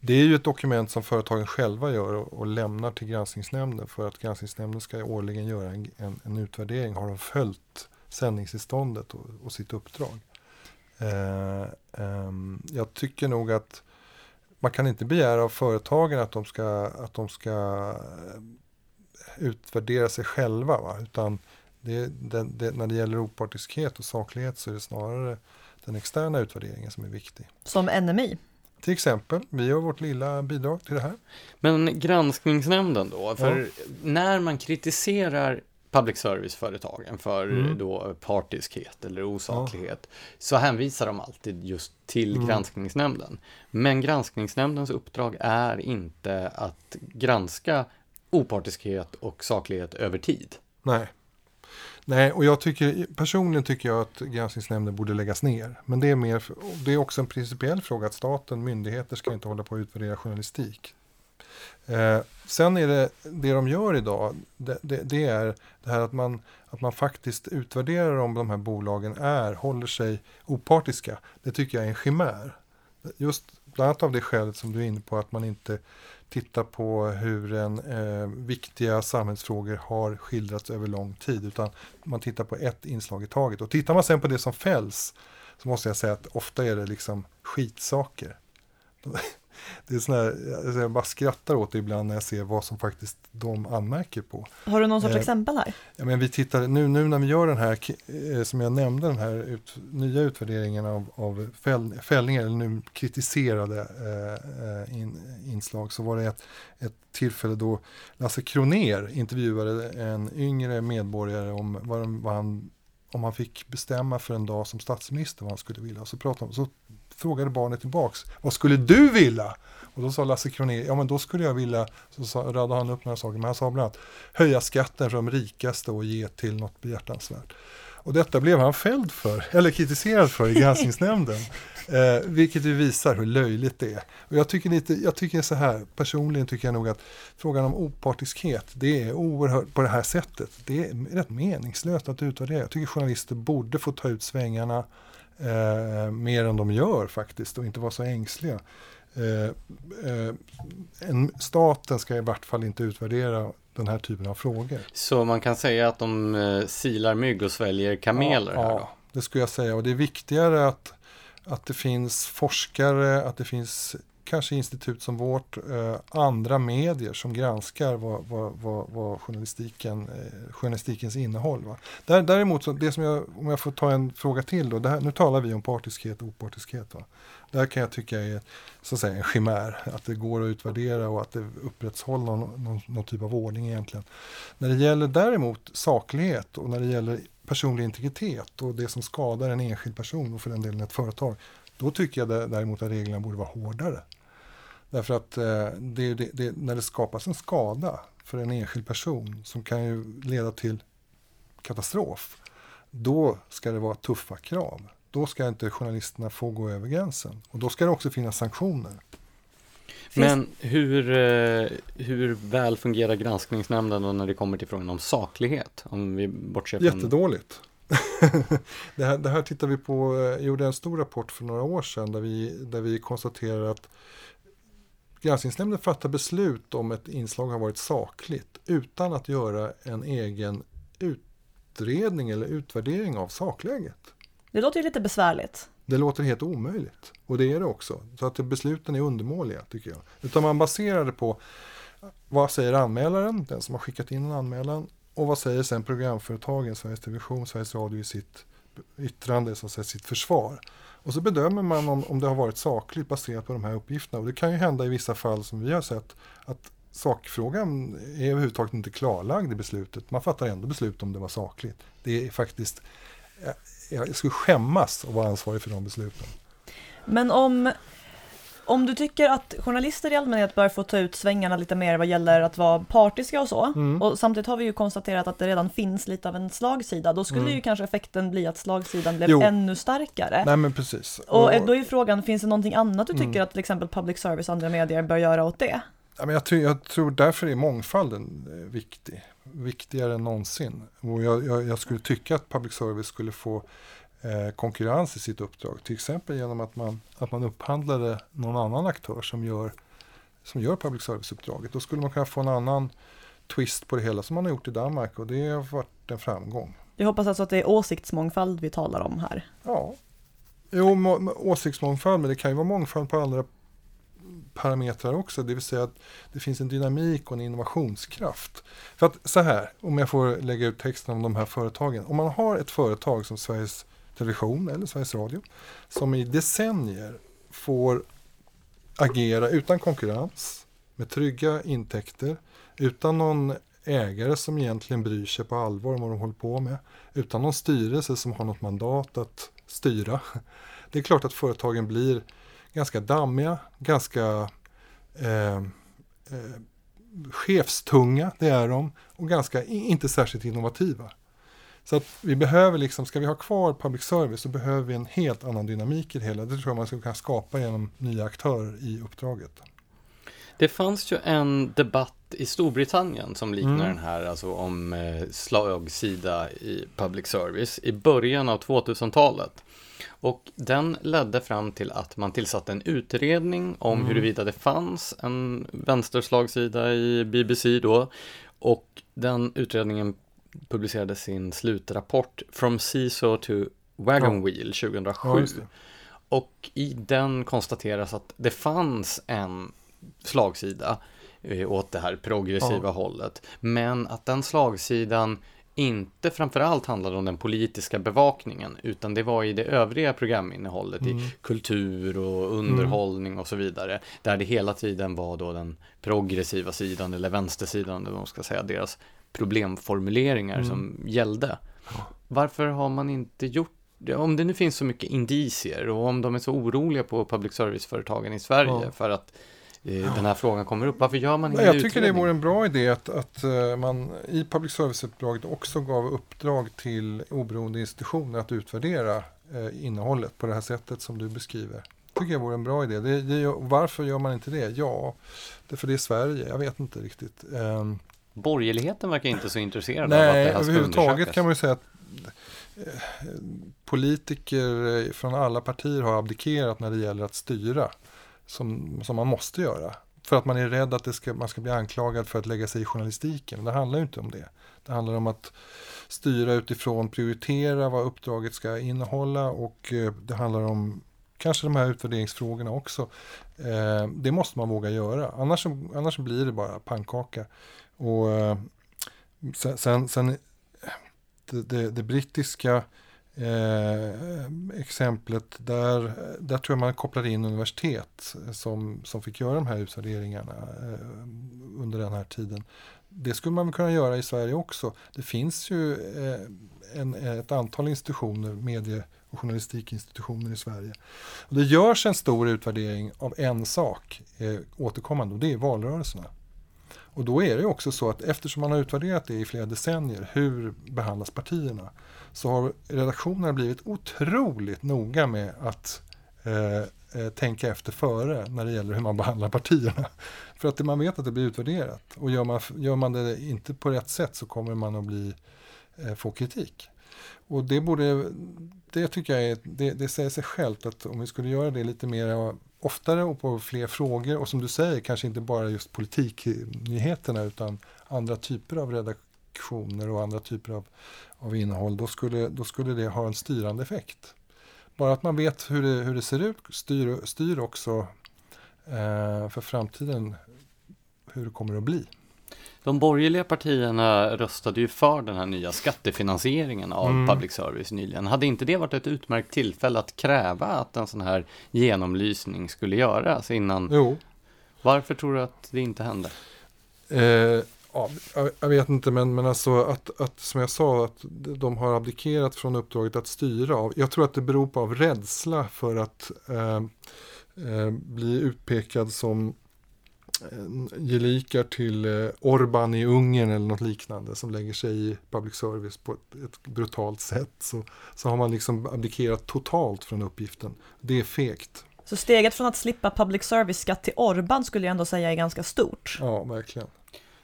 det är ju ett dokument som företagen själva gör och, och, lämnar till granskningsnämnden för att granskningsnämnden ska årligen göra en, en, en utvärdering. Har de följt sändningstillståndet och, och sitt uppdrag? Uh, um, jag tycker nog att man kan inte begära av företagen att de ska, att de ska eh, utvärdera sig själva. Va? Utan det, det, det, när det gäller opartiskhet och saklighet så är det snarare den externa utvärderingen som är viktig. Som NMI? Till exempel, vi gör vårt lilla bidrag till det här. Men granskningsnämnden då, för ja. när man kritiserar public service-företagen för mm. då partiskhet eller osaklighet ja. så hänvisar de alltid just till mm. granskningsnämnden. Men granskningsnämndens uppdrag är inte att granska opartiskhet och saklighet över tid. Nej. Nej, och jag tycker, personligen tycker jag att granskningsnämnden borde läggas ner. Men det är, mer, det är också en principiell fråga att staten, myndigheter ska inte hålla på att utvärdera journalistik. Eh, sen är det, det de gör idag, det, det, det, är det här att man, att man faktiskt utvärderar om de här bolagen är, håller sig opartiska. Det tycker jag är en chimär. Just bland annat av det skälet som du är inne på att man inte titta på hur en, eh, viktiga samhällsfrågor har skildrats över lång tid, utan man tittar på ett inslag i taget. Och tittar man sen på det som fälls, så måste jag säga att ofta är det liksom skitsaker det är sån här, jag bara skrattar åt det ibland när jag ser vad som faktiskt de anmärker på. Har du någon sorts eh, exempel här? Ja, men vi tittar, nu, nu när vi gör den här, eh, som jag nämnde, den här ut, nya utvärderingen av, av fäll, fällningar, eller nu kritiserade eh, eh, in, inslag, så var det ett, ett tillfälle då Lasse Kroner intervjuade en yngre medborgare om vad, vad han om han fick bestämma för en dag som statsminister vad han skulle vilja. Så, pratade, så frågade barnet tillbaks, vad skulle du vilja? Och då sa Lasse Kronér, ja men då skulle jag vilja, så sa, radade han upp några saker, men han sa bland annat höja skatten för de rikaste och ge till något behjärtansvärt. Och detta blev han fälld för, eller kritiserad för i granskningsnämnden. Eh, vilket ju visar hur löjligt det är. Och jag tycker, lite, jag tycker så här, personligen tycker jag nog att frågan om opartiskhet, det är oerhört på det här sättet. Det är rätt meningslöst att utvärdera. Jag tycker journalister borde få ta ut svängarna eh, mer än de gör faktiskt och inte vara så ängsliga. Eh, eh, en, staten ska i vart fall inte utvärdera den här typen av frågor. Så man kan säga att de eh, silar mygg och sväljer kameler? Ja, här då? ja, det skulle jag säga. Och det är viktigare att, att det finns forskare, att det finns kanske institut som vårt, eh, andra medier som granskar vad, vad, vad, vad journalistiken, eh, journalistikens innehåll. Va? Däremot, så det som jag, om jag får ta en fråga till då, här, nu talar vi om partiskhet och opartiskhet. Va? Där kan jag tycka är så att säga, en chimär, att det går att utvärdera och att det upprätthåller någon, någon, någon typ av ordning egentligen. När det gäller däremot saklighet och när det gäller personlig integritet och det som skadar en enskild person och för den delen ett företag, då tycker jag däremot att reglerna borde vara hårdare. Därför att eh, det, det, det, när det skapas en skada för en enskild person som kan ju leda till katastrof, då ska det vara tuffa krav. Då ska inte journalisterna få gå över gränsen. Och då ska det också finnas sanktioner. Men hur, eh, hur väl fungerar granskningsnämnden då när det kommer till frågan om saklighet? Om vi bortser från... Jättedåligt. det, här, det här tittar vi på, jag eh, gjorde en stor rapport för några år sedan där vi, där vi konstaterar att Granskningsnämnden fattar beslut om ett inslag har varit sakligt utan att göra en egen utredning eller utvärdering av sakläget. Det låter ju lite besvärligt. Det låter helt omöjligt. Och det är det också. Så att besluten är undermåliga tycker jag. Utan man baserar det på vad säger anmälaren, den som har skickat in en anmälan. Och vad säger sen programföretagen, Sveriges Television, Sveriges Radio i sitt yttrande, så att säga, sitt försvar. Och så bedömer man om, om det har varit sakligt baserat på de här uppgifterna. Och det kan ju hända i vissa fall som vi har sett att sakfrågan är överhuvudtaget inte klarlagd i beslutet. Man fattar ändå beslut om det var sakligt. Det är faktiskt, jag skulle skämmas att vara ansvarig för de besluten. Men om om du tycker att journalister i allmänhet bör få ta ut svängarna lite mer vad gäller att vara partiska och så, mm. och samtidigt har vi ju konstaterat att det redan finns lite av en slagsida, då skulle mm. ju kanske effekten bli att slagsidan blev jo. ännu starkare. Nej men precis. Och, och då är frågan, finns det någonting annat du tycker mm. att till exempel public service och andra medier bör göra åt det? Ja, men jag, tror, jag tror därför är mångfalden eh, viktig, viktigare än någonsin. Och jag, jag, jag skulle tycka att public service skulle få Eh, konkurrens i sitt uppdrag. Till exempel genom att man, att man upphandlade någon annan aktör som gör, som gör public service-uppdraget. Då skulle man kunna få en annan twist på det hela som man har gjort i Danmark och det har varit en framgång. Jag hoppas alltså att det är åsiktsmångfald vi talar om här. Ja, jo, må, åsiktsmångfald, men det kan ju vara mångfald på andra parametrar också, det vill säga att det finns en dynamik och en innovationskraft. För att så här, om jag får lägga ut texten om de här företagen. Om man har ett företag som Sveriges Television eller Sveriges Radio som i decennier får agera utan konkurrens, med trygga intäkter, utan någon ägare som egentligen bryr sig på allvar om vad de håller på med, utan någon styrelse som har något mandat att styra. Det är klart att företagen blir ganska dammiga, ganska eh, eh, chefstunga, det är de, och ganska inte särskilt innovativa. Så att vi behöver liksom, ska vi ha kvar public service så behöver vi en helt annan dynamik i det hela. Det tror jag man ska kunna skapa genom nya aktörer i uppdraget. Det fanns ju en debatt i Storbritannien som liknar mm. den här, alltså om eh, slagsida i public service i början av 2000-talet. Och den ledde fram till att man tillsatte en utredning om mm. huruvida det fanns en vänsterslagsida i BBC då. Och den utredningen publicerade sin slutrapport From Seesaw to Wagon ja. Wheel 2007. Ja, och i den konstateras att det fanns en slagsida eh, åt det här progressiva ja. hållet. Men att den slagsidan inte framförallt handlade om den politiska bevakningen utan det var i det övriga programinnehållet mm. i kultur och underhållning mm. och så vidare. Där det hela tiden var då den progressiva sidan eller vänstersidan, eller vad man ska säga, deras problemformuleringar mm. som gällde. Varför har man inte gjort det? Om det nu finns så mycket indicier och om de är så oroliga på public service-företagen i Sverige ja. för att eh, den här frågan kommer upp. Varför gör man ingen Jag tycker det vore en bra idé att, att uh, man i public service-uppdraget också gav uppdrag till oberoende institutioner att utvärdera uh, innehållet på det här sättet som du beskriver. Det tycker jag vore en bra idé. Det, det, varför gör man inte det? Ja, det för det är Sverige. Jag vet inte riktigt. Um, Borgerligheten verkar inte så intresserad Nej, av att det här ska överhuvudtaget kan man ju säga att eh, politiker från alla partier har abdikerat när det gäller att styra. Som, som man måste göra. För att man är rädd att ska, man ska bli anklagad för att lägga sig i journalistiken. Det handlar ju inte om det. Det handlar om att styra utifrån, prioritera vad uppdraget ska innehålla och eh, det handlar om kanske de här utvärderingsfrågorna också. Eh, det måste man våga göra, annars, annars blir det bara pannkaka. Och eh, sen, sen, sen det, det, det, brittiska Eh, exemplet där, där tror jag man kopplar in universitet som, som fick göra de här utvärderingarna eh, under den här tiden. Det skulle man kunna göra i Sverige också. Det finns ju eh, en, ett antal institutioner, medie och journalistikinstitutioner i Sverige. Och det görs en stor utvärdering av en sak eh, återkommande och det är valrörelserna. Och då är det också så att eftersom man har utvärderat det i flera decennier, hur behandlas partierna? Så har redaktionerna blivit otroligt noga med att eh, eh tänka efter före när det gäller hur man behandlar partierna. För att man vet att det blir utvärderat. Och gör man, gör man det inte på rätt sätt så kommer man att bli, eh, få kritik. Och det borde, det tycker jag är, det, det säger sig självt att om vi skulle göra det lite mer oftare och på fler frågor och som du säger kanske inte bara just politiknyheterna utan andra typer av redaktioner och andra typer av, av innehåll då skulle, då skulle det ha en styrande effekt. Bara att man vet hur det, hur det ser ut styr, styr också eh, för framtiden hur det kommer att bli. De borgerliga partierna röstade ju för den här nya skattefinansieringen av mm. public service nyligen. Hade inte det varit ett utmärkt tillfälle att kräva att en sån här genomlysning skulle göras innan? Jo. Varför tror du att det inte hände? Eh, ja, jag vet inte, men, men alltså att, att som jag sa, att de har abdikerat från uppdraget att styra. Av, jag tror att det beror på av rädsla för att eh, eh, bli utpekad som gelikar till eh, Orban i Ungern eller något liknande som lägger sig i public service på ett, ett, brutalt sätt så, så har man liksom abdikerat totalt från uppgiften. Det är fegt. Så steget från att slippa public service-skatt till Orban skulle jag ändå säga är ganska stort. Ja, verkligen.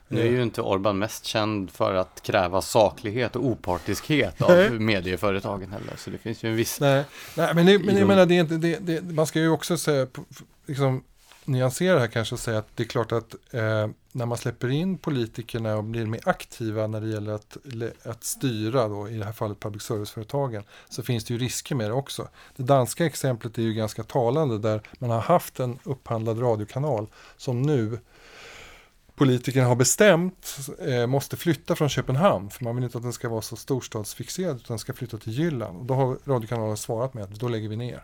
Nu är ju inte Orban mest känd för att kräva saklighet och opartiskhet av medieföretagen heller. Så det finns ju en viss... Nej, Nej men, det, men jag menar, det är inte, det, det, man ska ju också säga, liksom, nyansera det här kanske och säga att det är klart att eh, när man släpper in politikerna och blir mer aktiva när det gäller att, att styra, då, i det här fallet public service-företagen, så finns det ju risker med det också. Det danska exemplet är ju ganska talande där man har haft en upphandlad radiokanal som nu politikerna har bestämt eh, måste flytta från Köpenhamn för man vill inte att den ska vara så storstadsfixerad utan den ska flytta till Jylland. Och då har radiokanalen svarat med att då lägger vi ner.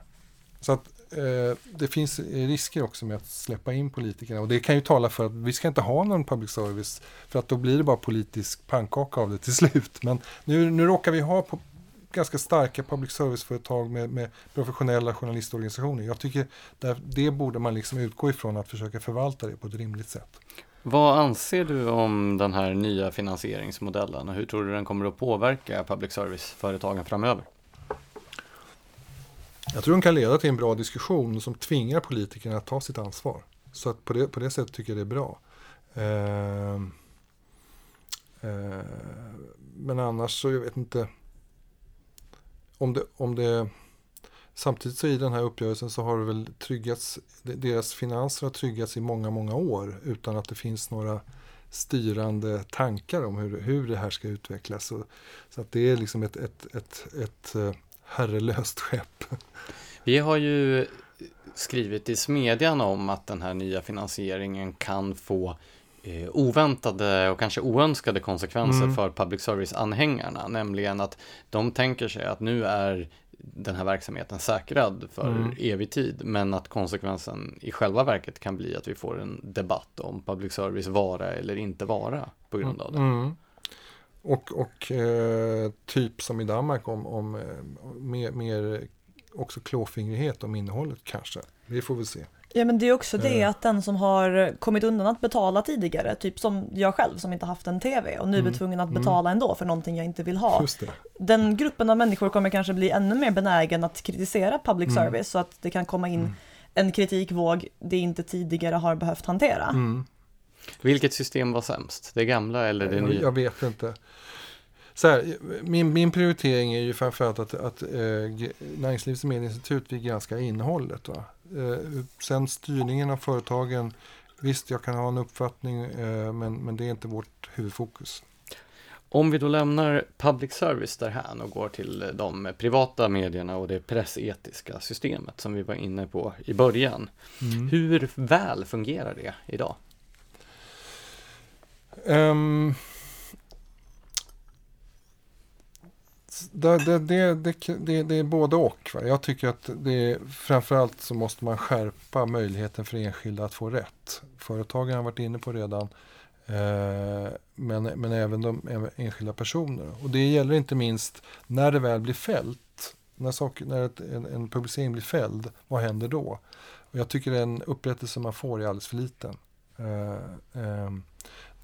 Så att eh, det finns risker också med att släppa in politikerna och det kan ju tala för att vi ska inte ha någon public service för att då blir det bara politisk pannkaka av det till slut. Men nu, nu råkar vi ha på, ganska starka public service-företag med, med, professionella journalistorganisationer. Jag tycker där, det borde man liksom utgå ifrån att försöka förvalta det på ett rimligt sätt. Vad anser du om den här nya finansieringsmodellen och hur tror du den kommer att påverka public service-företagen framöver? Jag tror den kan leda till en bra diskussion som tvingar politikerna att ta sitt ansvar. Så att på, det, på det sättet tycker jag det är bra. Eh, eh, men annars så, jag vet inte. Om det, om det, samtidigt så i den här uppgörelsen så har det väl tryggats, deras finanser har tryggats i många, många år utan att det finns några styrande tankar om hur, hur det här ska utvecklas. Så, så att det är liksom ett, ett, ett, ett, ett herrelöst skepp. Vi har ju skrivit i Smedjan om att den här nya finansieringen kan få eh, oväntade och kanske oönskade konsekvenser mm. för public service-anhängarna. Nämligen att de tänker sig att nu är den här verksamheten säkrad för mm. evig tid. Men att konsekvensen i själva verket kan bli att vi får en debatt om public service vara eller inte vara på grund av det. Mm. Och, och eh, typ som i Danmark om, om eh, mer, mer också klåfingrighet om innehållet kanske. Vi får väl se. Ja men det är också det eh. att den som har kommit undan att betala tidigare, typ som jag själv som inte haft en TV och nu mm. är tvungen att mm. betala mm. ändå för någonting jag inte vill ha. Den gruppen av människor kommer kanske bli ännu mer benägen att kritisera public mm. service så att det kan komma in mm. en kritikvåg det inte tidigare har behövt hantera. Mm. Vilket system var sämst? Det gamla eller det jag, nya? Jag vet inte. Så här, min, min prioritering är ju framförallt att, att eh, Näringslivets medieinstitut vill granska innehållet. Va? Eh, sen styrningen av företagen, visst jag kan ha en uppfattning eh, men, men det är inte vårt huvudfokus. Om vi då lämnar public service därhän och går till de privata medierna och det pressetiska systemet som vi var inne på i början. Mm. Hur väl fungerar det idag? Um, det, det, det, det, det är både och. Va? Jag tycker att det är, framförallt så måste man skärpa möjligheten för enskilda att få rätt. Företagen har varit inne på redan. Eh, men, men även de enskilda personerna. Och det gäller inte minst när det väl blir fällt. När, saker, när ett, en, en, publicering blir fälld, vad händer då? Och jag tycker den upprättelse man får är alldeles för liten. Eh, eh,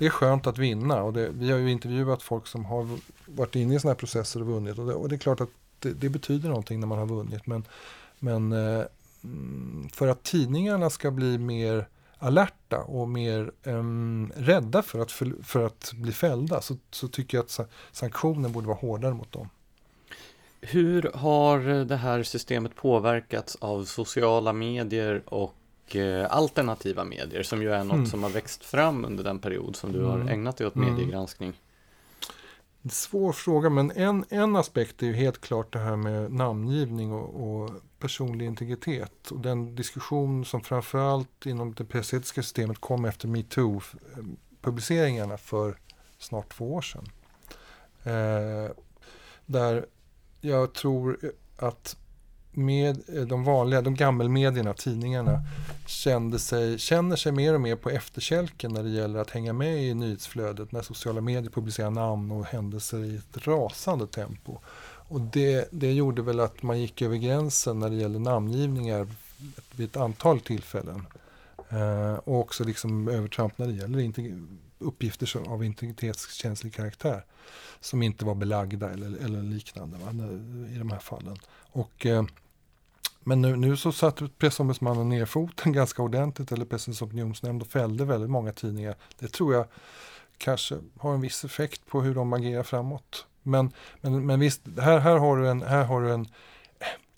det är skönt att vinna och det, vi har ju intervjuat folk som har varit inne i sådana här processer och vunnit. Och det, och det är klart att det, det, betyder någonting när man har vunnit. Men, men eh, för att tidningarna ska bli mer alerta och mer um, rädda för att, för, för, att bli fällda så, så tycker jag att sanktionen borde vara hårdare mot dem. Hur har det här systemet påverkats av sociala medier och Eh, alternativa medier som ju är något mm. som har växt fram under den period som du har mm. ägnat dig åt mm. mediegranskning? Svår fråga, men en, en aspekt är ju helt klart det här med namngivning och, och personlig integritet. Och den diskussion som framförallt inom det pressetiska systemet kom efter metoo-publiceringarna för snart två år sedan. Eh, där jag tror att med eh, de vanliga, de gammelmedierna, tidningarna, kände sig, känner sig mer och mer på efterkälken när det gäller att hänga med i nyhetsflödet när sociala medier publicerar namn och händelser i ett rasande tempo. Och det, det gjorde väl att man gick över gränsen när det gäller namngivningar vid ett antal tillfällen. Eh, och också liksom övertramp när det gäller uppgifter av integritetskänslig karaktär som inte var belagda eller, eller liknande va, i de här fallen. Och, eh, men nu, nu så satte pressombudsmannen ner foten ganska ordentligt, eller Pressens opinionsnämnd och fällde väldigt många tidningar. Det tror jag kanske har en viss effekt på hur de agerar framåt. Men, men, men visst, här, här, har du en, här har du en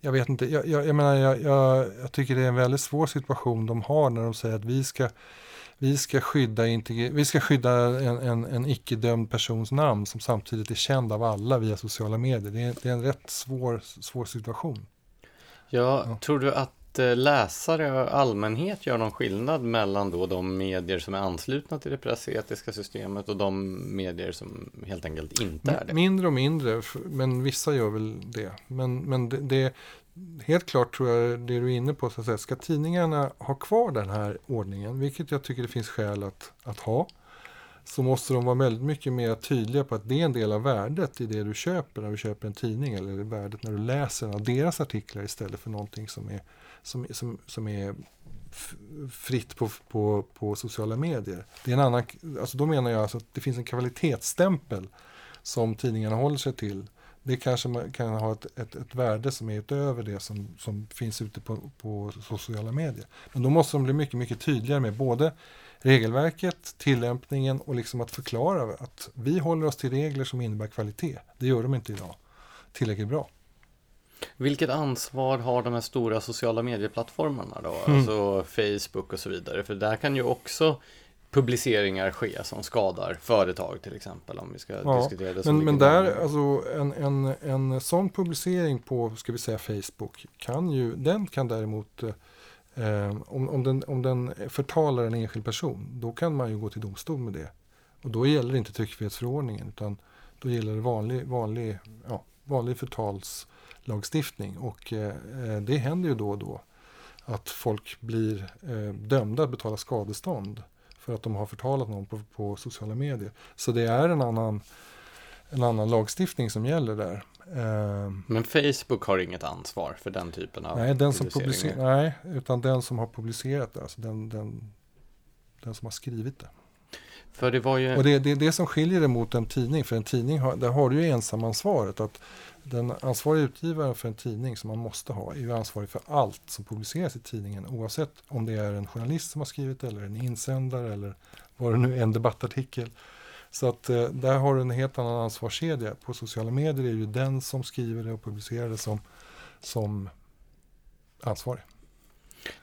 jag vet inte, jag, jag, jag menar, jag, jag, jag, tycker det är en väldigt svår situation de har när de säger att vi ska, vi ska skydda, vi ska skydda en, en, en icke-dömd persons namn som samtidigt är känd av alla via sociala medier. Det är, det är en rätt svår, svår situation. Ja, ja, tror du att eh, läsare och allmänhet gör någon skillnad mellan då de medier som är anslutna till det pressetiska systemet och de medier som helt enkelt inte är det? Mindre och mindre, men vissa gör väl det. Men, men det, det, helt klart tror jag det du är inne på, så att säga, ska tidningarna ha kvar den här ordningen, vilket jag tycker det finns skäl att, att ha, så måste de vara väldigt mycket mer tydliga på att det är en del av värdet i det du köper när du köper en tidning eller värdet när du läser av deras artiklar istället för någonting som är, som, som, som är fritt på, på, på sociala medier. Det är en annan, alltså då menar jag alltså att det finns en kvalitetsstämpel som tidningarna håller sig till det kanske kan ha ett, ett, ett, värde som är utöver det som, som finns ute på, på sociala medier. Men då måste de bli mycket, mycket tydligare med både regelverket, tillämpningen och liksom att förklara att vi håller oss till regler som innebär kvalitet. Det gör de inte idag tillräckligt bra. Vilket ansvar har de här stora sociala medieplattformarna då? Mm. Alltså Facebook och så vidare. För där kan ju också publiceringar ske som skadar företag till exempel om vi ska ja, diskutera det. Men, men där, alltså en, en, en sån publicering på, ska vi säga Facebook, kan ju, den kan däremot eh, om, om, den, om den förtalar en enskild person, då kan man ju gå till domstol med det. Och då gäller inte tryckfrihetsförordningen utan då gäller det vanlig, vanlig, ja, vanlig förtalslagstiftning och eh, det händer ju då och då att folk blir eh, dömda att betala skadestånd för att de har förtalat någon på, på sociala medier. Så det är en annan, en annan lagstiftning som gäller där. Ehm. Men Facebook har inget ansvar för den typen av nej, den som publicer Nej, utan den som har publicerat det, alltså den, den, den som har skrivit det. För det var ju... Och det är det, som skiljer det mot en tidning, för en tidning har, där har du ju ensamansvaret. Att den ansvariga utgivaren för en tidning som man måste ha är ju ansvarig för allt som publiceras i tidningen oavsett om det är en journalist som har skrivit det eller en insändare eller vad det nu är, en debattartikel. Så att eh, där har du en helt annan ansvarskedja. På sociala medier är det ju den som skriver det och publicerar det som, som ansvarig.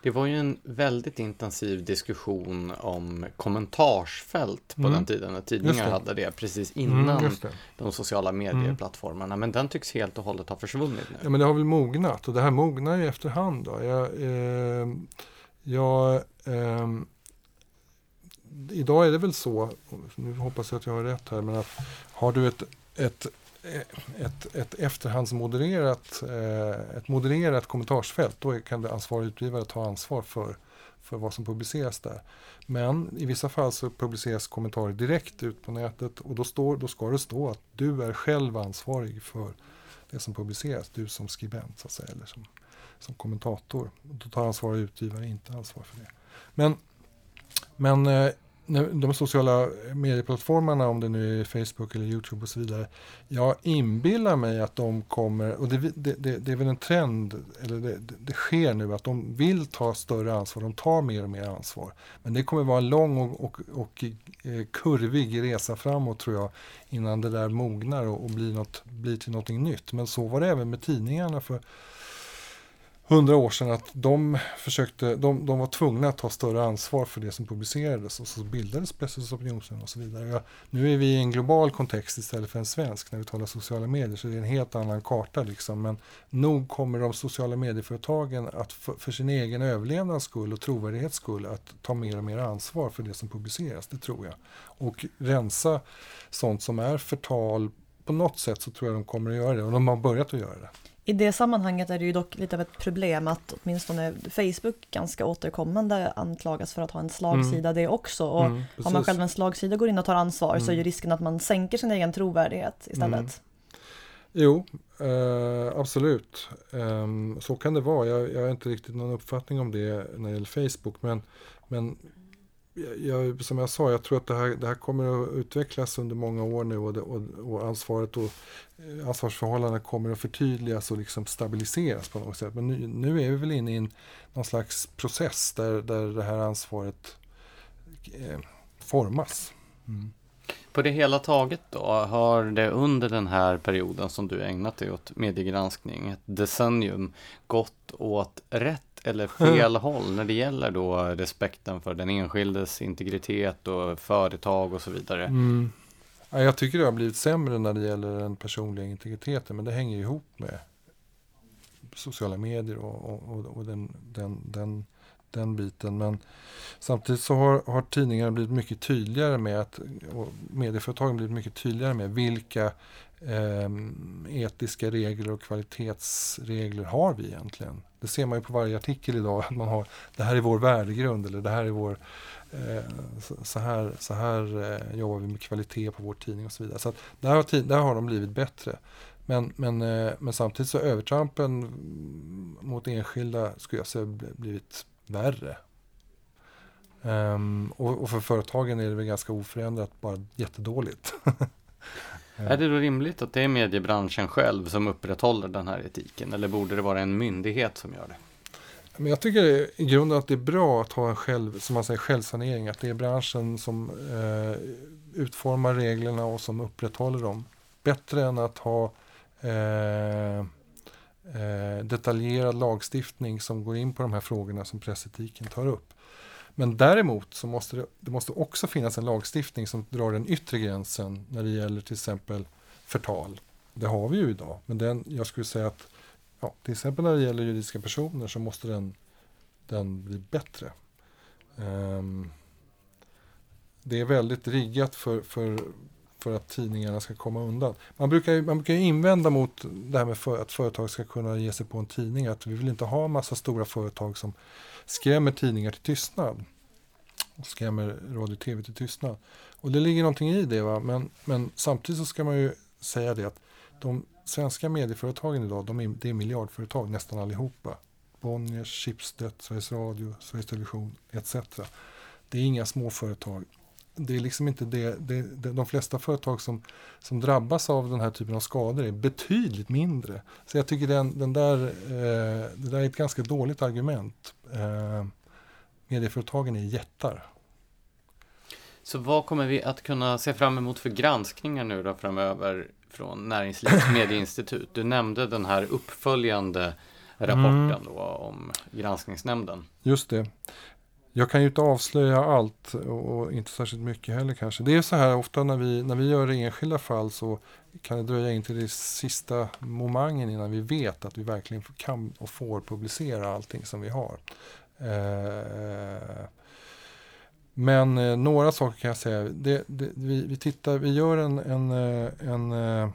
Det var ju en väldigt intensiv diskussion om kommentarsfält på mm. den tiden när tidningar det. hade det precis mm, innan mm, de sociala medieplattformarna. Men den tycks helt och hållet ha försvunnit nu. Ja, men det har väl mognat och det här mognar ju efterhand. Då. Jag, eh, jag, eh, idag är det väl så, nu hoppas jag att jag har rätt här, men att har du ett, ett Eh, ett, ett efterhandsmodererat eh, ett modererat kommentarsfält, då kan det ansvarig utgivare ta ansvar för, för vad som publiceras där. Men i vissa fall så publiceras kommentarer direkt ut på nätet och då, står, då ska det stå att du är själv ansvarig för det som publiceras, du som skribent så att säga, eller som, som kommentator. Då tar ansvarig utgivare inte ansvar för det. Men, men eh, de sociala medieplattformarna, om det nu är Facebook eller Youtube och så vidare. Jag inbillar mig att de kommer, och det, det, det, det är väl en trend, eller det, det, sker nu, att de vill ta större ansvar, de tar mer och mer ansvar. Men det kommer vara en lång och, och, och eh, kurvig resa framåt tror jag, innan det där mognar och, och blir, något, blir till någonting nytt. Men så var det även med tidningarna för hundra år sedan att de, försökte, de, de var tvungna att ta större ansvar för det som publicerades och så bildades Pressens opinionsnämnd och så vidare. Ja, nu är vi i en global kontext istället för en svensk när vi talar sociala medier så det är en helt annan karta liksom. Men nog kommer de sociala medieföretagen att för, för sin egen överlevnads skull och trovärdighets skull att ta mer och mer ansvar för det som publiceras, det tror jag. Och rensa sånt som är förtal på något sätt så tror jag de kommer att göra det och de har börjat att göra det. I det sammanhanget är det ju dock lite av ett problem att åtminstone Facebook ganska återkommande anklagas för att ha en slagsida mm. det också. Och mm, har man själv en slagsida går in och tar ansvar mm. så är ju mm. risken att man sänker sin egen trovärdighet istället. Mm. Jo, eh, absolut. Eh, så kan det vara. Jag, jag har inte riktigt någon uppfattning om det när det gäller Facebook. Men, men jag, som jag sa, jag tror att det här, det här kommer att utvecklas under många år nu och, det, och, och ansvaret och eh, ansvarsförhållandena kommer att förtydligas och liksom stabiliseras på något sätt. Men nu, nu är vi väl inne i en, någon slags process där, där det här ansvaret eh, formas. Mm. På det hela taget då, har det under den här perioden som du ägnat dig åt mediegranskning, ett decennium, gått åt rätt eller fel håll när det gäller då respekten för den enskildes integritet och företag och så vidare? Mm. Ja, jag tycker det har blivit sämre när det gäller den personliga integriteten men det hänger ihop med sociala medier och, och, och den, den, den, den biten. Men samtidigt så har, har tidningarna blivit mycket tydligare med att, och medieföretagen blivit mycket tydligare med vilka eh, etiska regler och kvalitetsregler har vi egentligen? Det ser man ju på varje artikel idag, att man har det här är vår värdegrund eller det här är vår eh, så, här, så här eh, jobbar vi med kvalitet på vår tidning och så vidare. Så att där, har, där har de blivit bättre. Men, men, eh, men samtidigt så har övertrampen mot enskilda skulle jag säga blivit värre. Um, och, och, för företagen är det väl ganska oförändrat, bara jättedåligt. Är det då rimligt att det är mediebranschen själv som upprätthåller den här etiken eller borde det vara en myndighet som gör det? Men jag tycker i grunden att det är bra att ha en själv, som man säger, självsanering. Att det är branschen som eh, utformar reglerna och som upprätthåller dem. Bättre än att ha eh, eh, detaljerad lagstiftning som går in på de här frågorna som pressetiken tar upp. Men däremot så måste det, det måste också finnas en lagstiftning som drar den yttre gränsen när det gäller till exempel förtal. Det har vi ju idag, men den, jag skulle säga att ja, till exempel när det gäller juridiska personer så måste den, den bli bättre. Um, det är väldigt riggat för, för, för att tidningarna ska komma undan. Man brukar, man brukar invända mot det här med för, att företag ska kunna ge sig på en tidning, att vi vill inte ha en massa stora företag som skrämmer tidningar till tystnad. Och skrämmer radio och tv till tystnad. Och det ligger någonting i det, va? Men, men samtidigt så ska man ju säga det att de svenska medieföretagen idag, de är, det är miljardföretag nästan allihopa. Bonniers, Schibsted, Sveriges Radio, Sveriges Television etc. Det är inga små företag. Det är liksom inte det, det, det, de flesta företag som, som drabbas av den här typen av skador är betydligt mindre. Så jag tycker den, den där, eh, det där är ett ganska dåligt argument eh, medieföretagen är jättar. Så vad kommer vi att kunna se fram emot för granskningar nu då framöver från Näringslivets medieinstitut? Du nämnde den här uppföljande rapporten mm. då om granskningsnämnden. Just det. Jag kan ju inte avslöja allt och inte särskilt mycket heller kanske. Det är så här ofta när vi, när vi gör enskilda fall så kan det dröja in till det sista momangen innan vi vet att vi verkligen kan och får publicera allting som vi har. Eh, men eh, några saker kan jag säga. Det, det, vi, vi, tittar, vi gör en, en, eh, en eh,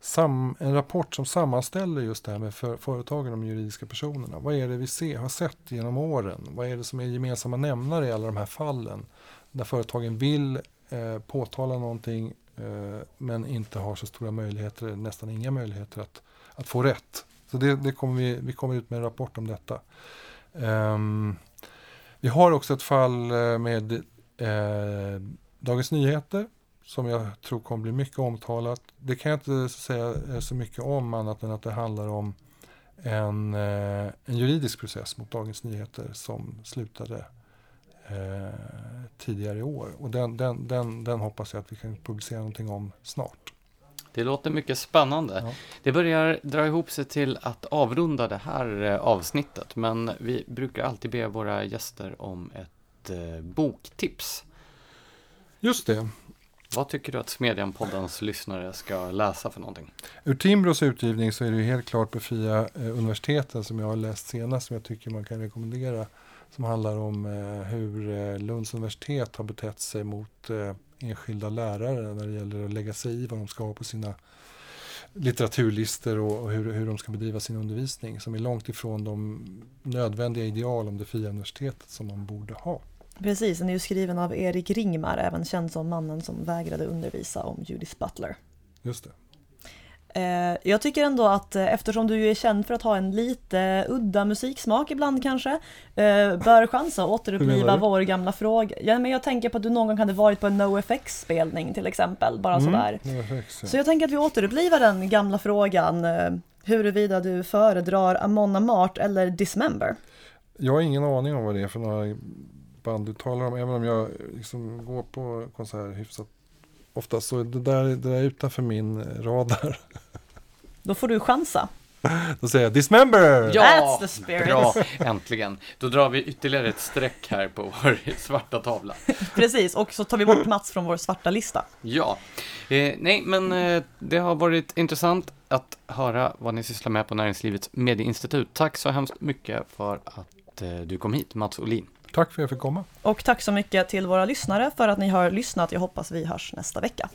sam, en rapport som sammanställer just det här med för, företagen och de juridiska personerna. Vad är det vi ser, har sett genom åren? Vad är det som är gemensamma nämnare i alla de här fallen? Där företagen vill eh, påtala någonting eh, men inte har så stora möjligheter, nästan inga möjligheter att, att få rätt. Så det, det kommer vi, vi kommer ut med en rapport om detta. Um, vi har också ett fall eh, med eh, Dagens Nyheter som jag tror kommer bli mycket omtalat. Det kan jag inte säga eh, så mycket om annat än att det handlar om en, eh, en juridisk process mot Dagens Nyheter som slutade eh, tidigare i år. Och den, den, den, den hoppas jag att vi kan publicera någonting om snart. Det låter mycket spännande. Ja. Det börjar dra ihop sig till att avrunda det här avsnittet, men vi brukar alltid be våra gäster om ett boktips. Just det. Vad tycker du att Smedjan-poddens lyssnare ska läsa för någonting? Ur Timbros utgivning så är det ju helt klart Befria Fria universiteten som jag har läst senast som jag tycker man kan rekommendera. Som handlar om eh, hur eh, Lunds universitet har betett sig mot enskilda lärare när det gäller att lägga sig i vad de ska ha på sina litteraturlistor och, hur, hur de ska bedriva sin undervisning som är långt ifrån de nödvändiga ideal om det fria universitetet som man borde ha. Precis, den är ju skriven av Erik Ringmar, även känd som mannen som vägrade undervisa om Judith Butler. Just det. Eh, jag tycker ändå att eh, eftersom du är känd för att ha en lite udda musiksmak ibland kanske, eh, bör chansa att återuppliva vår gamla fråga. Ja, men jag tänker på att du någon gång hade varit på en NoFX-spelning till exempel, bara mm, sådär. NoFX, ja. Så jag tänker att vi återupplivar den gamla frågan huruvida du föredrar Amon Amart eller Dismember. Jag har ingen aning om vad det är för några band du talar om, även om jag liksom går på konserter hyfsat ofta, så det där, det där är utanför min radar. Då får du chansa. Då säger jag Dismember! Ja, That's the spirit. bra, äntligen. Då drar vi ytterligare ett streck här på vår svarta tavla. Precis, och så tar vi bort Mats från vår svarta lista. Ja, eh, nej men eh, det har varit intressant att höra vad ni sysslar med på Näringslivets medieinstitut. Tack så hemskt mycket för att eh, du kom hit, Mats Olin. Tack för att jag fick komma. Och tack så mycket till våra lyssnare för att ni har lyssnat. Jag hoppas vi hörs nästa vecka.